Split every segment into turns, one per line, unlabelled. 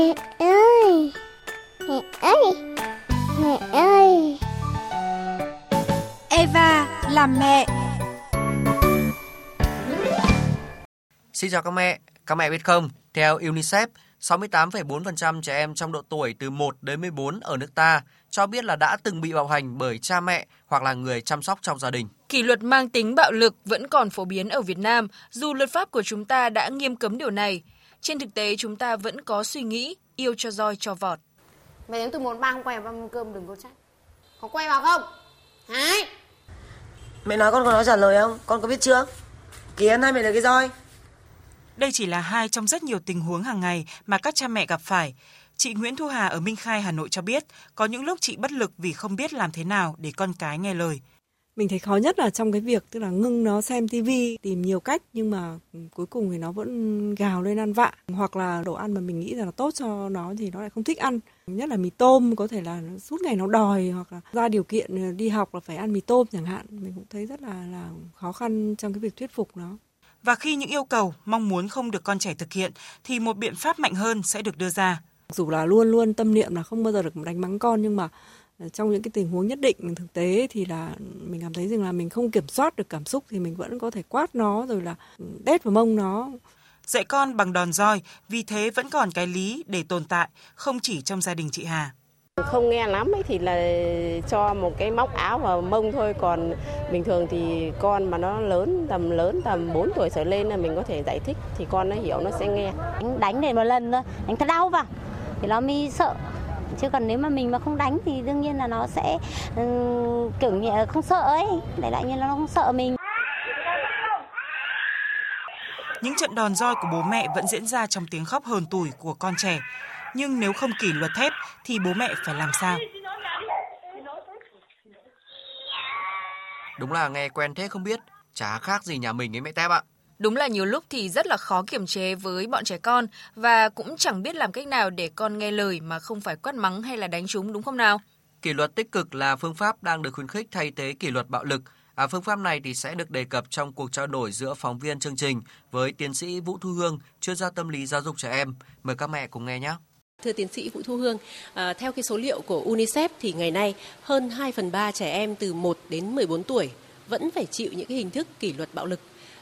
Mẹ ơi! Mẹ ơi! Mẹ ơi!
Eva làm mẹ.
Xin chào các mẹ, các mẹ biết không, theo UNICEF, 68,4% trẻ em trong độ tuổi từ 1 đến 14 ở nước ta cho biết là đã từng bị bạo hành bởi cha mẹ hoặc là người chăm sóc trong gia đình.
Kỷ luật mang tính bạo lực vẫn còn phổ biến ở Việt Nam, dù luật pháp của chúng ta đã nghiêm cấm điều này. Trên thực tế chúng ta vẫn có suy nghĩ yêu cho roi cho vọt.
Mày đến từ một ba không quay vào mâm cơm đừng có trách. Có quay vào không? Hái!
Mẹ nói con có nói trả lời không? Con có biết chưa? Kìa hai mẹ lấy cái roi.
Đây chỉ là hai trong rất nhiều tình huống hàng ngày mà các cha mẹ gặp phải. Chị Nguyễn Thu Hà ở Minh Khai, Hà Nội cho biết, có những lúc chị bất lực vì không biết làm thế nào để con cái nghe lời.
Mình thấy khó nhất là trong cái việc tức là ngưng nó xem tivi, tìm nhiều cách nhưng mà cuối cùng thì nó vẫn gào lên ăn vạ hoặc là đồ ăn mà mình nghĩ là tốt cho nó thì nó lại không thích ăn. Nhất là mì tôm có thể là suốt ngày nó đòi hoặc là ra điều kiện đi học là phải ăn mì tôm chẳng hạn. Mình cũng thấy rất là là khó khăn trong cái việc thuyết phục nó.
Và khi những yêu cầu, mong muốn không được con trẻ thực hiện thì một biện pháp mạnh hơn sẽ được đưa ra.
Dù là luôn luôn tâm niệm là không bao giờ được đánh mắng con nhưng mà trong những cái tình huống nhất định thực tế thì là mình cảm thấy rằng là mình không kiểm soát được cảm xúc thì mình vẫn có thể quát nó rồi là đét vào mông nó.
Dạy con bằng đòn roi vì thế vẫn còn cái lý để tồn tại không chỉ trong gia đình chị Hà.
Không nghe lắm ấy thì là cho một cái móc áo vào mông thôi còn bình thường thì con mà nó lớn tầm lớn tầm 4 tuổi trở lên là mình có thể giải thích thì con nó hiểu nó sẽ nghe.
Anh đánh để một lần thôi anh thật đau vào thì nó mới sợ chứ còn nếu mà mình mà không đánh thì đương nhiên là nó sẽ um, kiểu như không sợ ấy. Để lại như là nó không sợ mình.
Những trận đòn roi của bố mẹ vẫn diễn ra trong tiếng khóc hờn tủi của con trẻ. Nhưng nếu không kỷ luật thép thì bố mẹ phải làm sao?
Đúng là nghe quen thế không biết, chả khác gì nhà mình ấy mẹ tép ạ.
Đúng là nhiều lúc thì rất là khó kiềm chế với bọn trẻ con và cũng chẳng biết làm cách nào để con nghe lời mà không phải quát mắng hay là đánh chúng đúng không nào?
Kỷ luật tích cực là phương pháp đang được khuyến khích thay thế kỷ luật bạo lực. À, phương pháp này thì sẽ được đề cập trong cuộc trao đổi giữa phóng viên chương trình với tiến sĩ Vũ Thu Hương, chuyên gia tâm lý giáo dục trẻ em. Mời các mẹ cùng nghe nhé.
Thưa tiến sĩ Vũ Thu Hương, à, theo cái số liệu của UNICEF thì ngày nay hơn 2 phần 3 trẻ em từ 1 đến 14 tuổi vẫn phải chịu những cái hình thức kỷ luật bạo lực.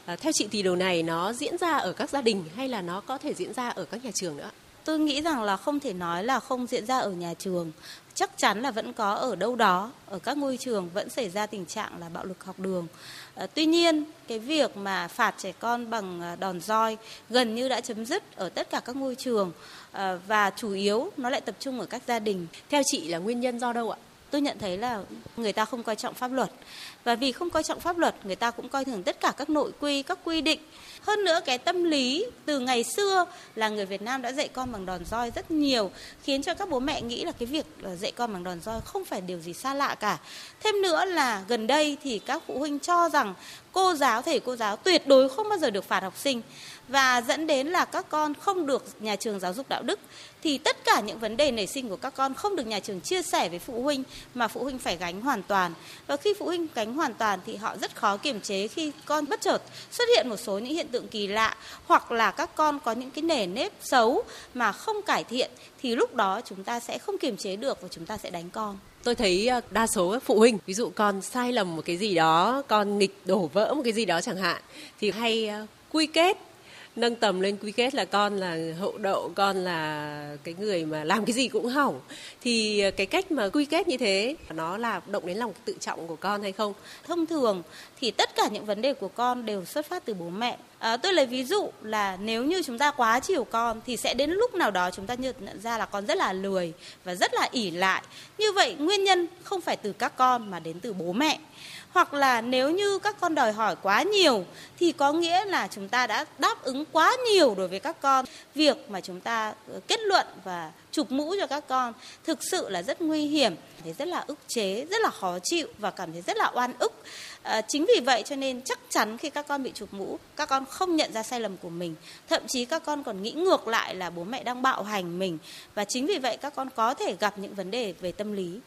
À, theo chị thì điều này nó diễn ra ở các gia đình hay là nó có thể diễn ra ở các nhà trường nữa?
Tôi nghĩ rằng là không thể nói là không diễn ra ở nhà trường. Chắc chắn là vẫn có ở đâu đó, ở các ngôi trường vẫn xảy ra tình trạng là bạo lực học đường. À, tuy nhiên, cái việc mà phạt trẻ con bằng à, đòn roi gần như đã chấm dứt ở tất cả các ngôi trường à, và chủ yếu nó lại tập trung ở các gia đình.
Theo chị là nguyên nhân do đâu ạ?
Tôi nhận thấy là người ta không coi trọng pháp luật. Và vì không coi trọng pháp luật, người ta cũng coi thường tất cả các nội quy, các quy định. Hơn nữa, cái tâm lý từ ngày xưa là người Việt Nam đã dạy con bằng đòn roi rất nhiều, khiến cho các bố mẹ nghĩ là cái việc ờ, dạy con bằng đòn roi không phải điều gì xa lạ cả. Thêm nữa là gần đây thì các phụ huynh cho rằng cô giáo, thầy cô giáo tuyệt đối không bao giờ được phạt học sinh. Và dẫn đến là các con không được nhà trường giáo dục đạo đức. Thì tất cả những vấn đề nảy sinh của các con không được nhà trường chia sẻ với phụ huynh mà phụ huynh phải gánh hoàn toàn. Và khi phụ huynh gánh hoàn toàn thì họ rất khó kiềm chế khi con bất chợt xuất hiện một số những hiện tượng kỳ lạ hoặc là các con có những cái nề nếp xấu mà không cải thiện thì lúc đó chúng ta sẽ không kiềm chế được và chúng ta sẽ đánh con.
Tôi thấy ờ, đa số các phụ huynh ví dụ con sai lầm một cái gì đó con nghịch đổ vỡ một cái gì đó chẳng hạn thì hay ờ, quy kết nâng tầm lên quy kết là con là hậu đậu con là cái người mà làm cái gì cũng hỏng. Thì cái cách mà quy kết như thế nó là động đến lòng tự trọng của con hay không?
Thông thường thì tất cả những vấn đề của con đều xuất phát từ bố mẹ à, tôi lấy ví dụ là nếu như chúng ta quá chiều con thì sẽ đến lúc nào đó chúng ta nhận ra là con rất là lười và rất là ỉ lại. Như vậy nguyên nhân không phải từ các con mà đến từ bố mẹ hoặc là nếu như các con đòi hỏi quá nhiều thì có nghĩa là chúng ta đã đáp ứng quá nhiều đối với các con. Việc mà chúng ta ờ, kết luận và chụp mũ cho các con thực sự là rất nguy hiểm thấy rất là ức chế rất là khó chịu và cảm thấy rất là oan ức. À, chính vì vậy cho nên chắc chắn khi các con bị chụp mũ các con không nhận ra sai lầm của mình. Thậm chí các con còn nghĩ ngược lại là bố mẹ đang bạo hành mình. Và chính vì vậy các con có thể gặp những vấn đề về tâm lý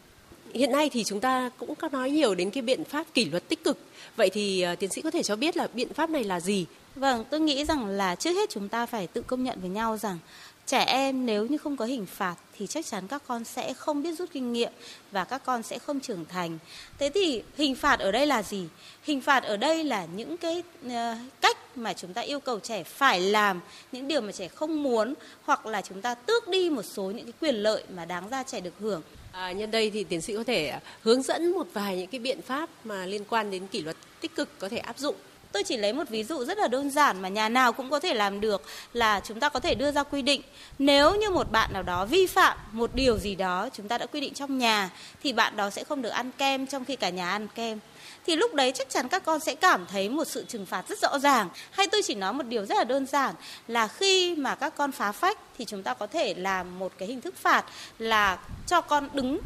hiện nay thì chúng ta cũng có nói nhiều đến cái biện pháp kỷ luật tích cực. Vậy thì ờ, tiến sĩ có thể cho biết là biện pháp này là gì?
Vâng, tôi nghĩ rằng là trước hết chúng ta phải tự công nhận với nhau rằng trẻ em nếu như không có hình phạt thì chắc chắn các con sẽ không biết rút kinh nghiệm và các con sẽ không trưởng thành. Thế thì hình phạt ở đây là gì? Hình phạt ở đây là những cái uh, cách mà chúng ta yêu cầu trẻ phải làm những điều mà trẻ không muốn hoặc là chúng ta tước đi một số những cái quyền lợi mà đáng ra trẻ được hưởng.
À, nhân đây thì tiến sĩ có thể hướng dẫn một vài những cái biện pháp mà liên quan đến kỷ luật tích cực có thể áp dụng
Tôi chỉ lấy một ví dụ rất là đơn giản mà nhà nào cũng có thể làm được là chúng ta có thể đưa ra quy định. Nếu như một bạn nào đó vi phạm một điều gì đó chúng ta đã quy định trong nhà, thì bạn đó sẽ không được ăn kem trong khi cả nhà ăn kem. Thì lúc đấy chắc chắn các con sẽ cảm thấy một sự trừng phạt rất rõ ràng. Hay tôi chỉ nói một điều rất là đơn giản là khi mà các con phá phách thì chúng ta có thể làm một cái hình thức phạt là cho con đứng,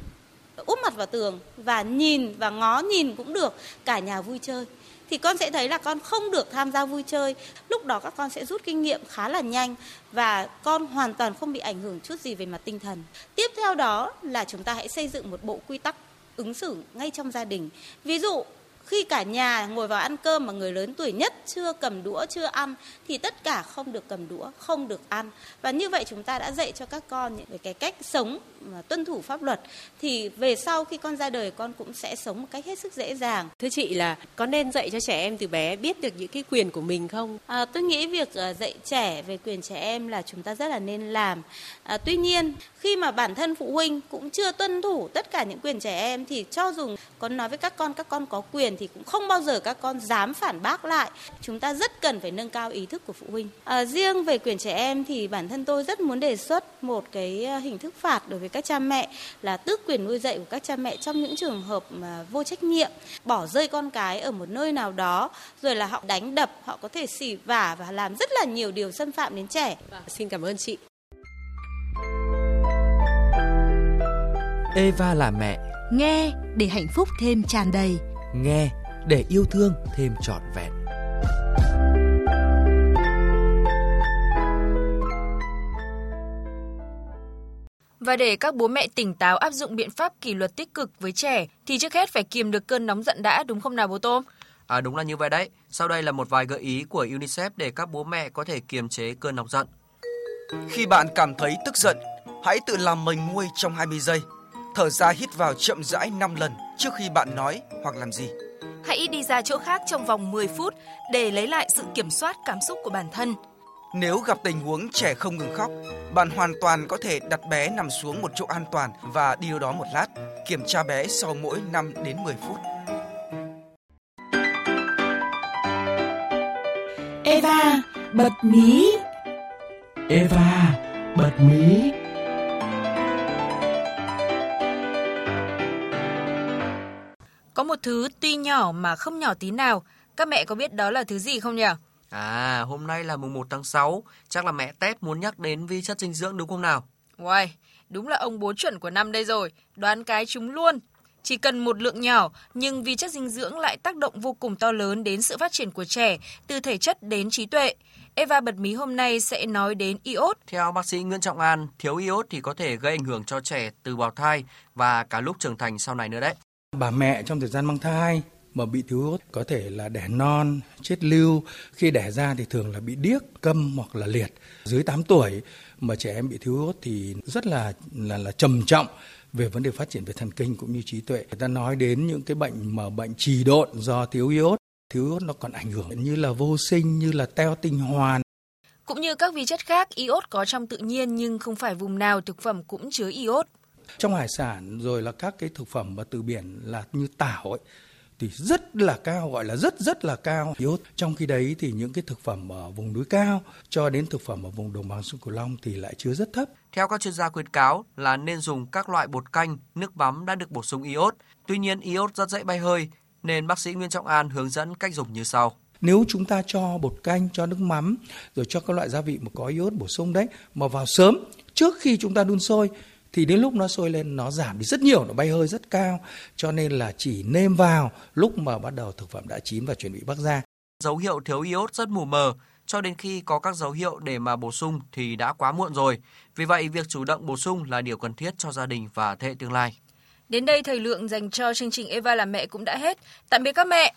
úp mặt vào tường và nhìn và ngó nhìn cũng được, cả nhà vui chơi thì con sẽ thấy là con không được tham gia vui chơi. Lúc đó các con sẽ rút kinh nghiệm khá là nhanh và con hoàn toàn không bị ảnh hưởng chút gì về mặt tinh thần. Tiếp theo đó là chúng ta hãy xây dựng một bộ quy tắc ứng xử ngay trong gia đình. Ví dụ khi cả nhà ngồi vào ăn cơm mà người lớn tuổi nhất chưa cầm đũa chưa ăn thì tất cả không được cầm đũa không được ăn. Và như vậy chúng ta đã dạy cho các con những cái cách sống mà tuân thủ pháp luật. Thì về sau khi con ra đời con cũng sẽ sống một cách hết sức dễ dàng.
Thưa chị là có nên dạy cho trẻ em từ bé biết được những cái quyền của mình không?
À, tôi nghĩ việc à, dạy trẻ về quyền trẻ em là chúng ta rất là nên làm. À, tuy nhiên khi mà bản thân phụ huynh cũng chưa tuân thủ tất cả những quyền trẻ em thì cho dù con nói với các con các con có quyền thì cũng không bao giờ các con dám phản bác lại. Chúng ta rất cần phải nâng cao ý thức của phụ huynh. À, riêng về quyền trẻ em thì bản thân tôi rất muốn đề xuất một cái à, hình thức phạt đối với các cha mẹ là tước quyền nuôi dạy của các cha mẹ trong những trường hợp mà vô trách nhiệm. Bỏ rơi con cái ở một nơi nào đó rồi là họ đánh đập họ có thể xỉ vả và làm rất là nhiều điều xâm phạm đến trẻ.
Vâng, xin cảm ơn chị.
Eva là mẹ.
Nghe để hạnh phúc thêm tràn đầy
nghe để yêu thương thêm trọn vẹn
Và để các bố mẹ tỉnh táo áp dụng biện pháp kỷ luật tích cực với trẻ thì trước hết phải kiềm được cơn nóng giận đã đúng không nào bố Tôm?
À đúng là như vậy đấy. Sau đây là một vài gợi ý của UNICEF để các bố mẹ có thể kiềm chế cơn nóng giận.
Khi bạn cảm thấy tức giận, hãy tự làm mình nguôi trong 20 giây. Thở ra hít vào chậm rãi 5 lần trước khi bạn nói hoặc làm gì.
Hãy đi ra chỗ khác trong vòng 10 phút để lấy lại sự kiểm soát cảm xúc của bản thân.
Nếu gặp tình huống trẻ không ngừng khóc, bạn hoàn toàn có thể đặt bé nằm xuống một chỗ an toàn và đi đâu đó một lát, kiểm tra bé sau mỗi 5 đến 10 phút.
Eva bật mí.
Eva bật mí.
Có một thứ tuy nhỏ mà không nhỏ tí nào, các mẹ có biết đó là thứ gì không nhỉ?
À, hôm nay là mùng 1 tháng 6, chắc là mẹ Tép muốn nhắc đến vi chất dinh dưỡng đúng không nào?
Uầy, đúng là ông bố chuẩn của năm đây rồi, đoán cái chúng luôn. Chỉ cần một lượng nhỏ, nhưng vi chất dinh dưỡng lại tác động vô cùng to lớn đến sự phát triển của trẻ, từ thể chất đến trí tuệ. Eva bật mí hôm nay sẽ nói đến iốt.
Theo bác sĩ Nguyễn Trọng An, thiếu iốt thì có thể gây ảnh hưởng cho trẻ từ bào thai và cả lúc trưởng thành sau này nữa đấy.
Bà mẹ trong thời gian mang thai mà bị thiếu iốt có thể là đẻ non, chết lưu, khi đẻ ra thì thường là bị điếc, câm hoặc là liệt. Dưới 8 tuổi mà trẻ em bị thiếu iốt thì rất là là là trầm trọng về vấn đề phát triển về thần kinh cũng như trí tuệ. Người ta nói đến những cái bệnh mà bệnh trì độn do thiếu iốt, thiếu iốt nó còn ảnh hưởng như là vô sinh, như là teo tinh hoàn.
Cũng như các vi chất khác, iốt có trong tự nhiên nhưng không phải vùng nào thực phẩm cũng chứa iốt.
Trong hải sản rồi là các cái thực phẩm mà từ biển là như tảo ấy thì rất là cao gọi là rất rất là cao. Iốt trong khi đấy thì những cái thực phẩm ở vùng núi cao cho đến thực phẩm ở vùng đồng bằng sông cửu long thì lại chứa rất thấp.
Theo các chuyên gia khuyến cáo là nên dùng các loại bột canh nước mắm đã được bổ sung iốt. Tuy nhiên iốt rất dễ bay hơi nên bác sĩ Nguyễn Trọng An hướng dẫn cách dùng như sau.
Nếu chúng ta cho bột canh cho nước mắm rồi cho các loại gia vị mà có iốt bổ sung đấy mà vào sớm trước khi chúng ta đun sôi thì đến lúc nó sôi lên nó giảm đi rất nhiều nó bay hơi rất cao. Cho nên là chỉ nêm vào lúc mà bắt đầu thực phẩm đã chín và chuẩn bị bắc ra.
Dấu hiệu thiếu iốt rất mù mờ. Cho đến khi có các dấu hiệu để mà bổ sung thì đã quá muộn rồi. Vì vậy việc chủ động bổ sung là điều cần thiết cho gia đình và thế hệ tương lai.
Đến đây thời lượng dành cho chương trình Eva là mẹ cũng đã hết. Tạm biệt các mẹ.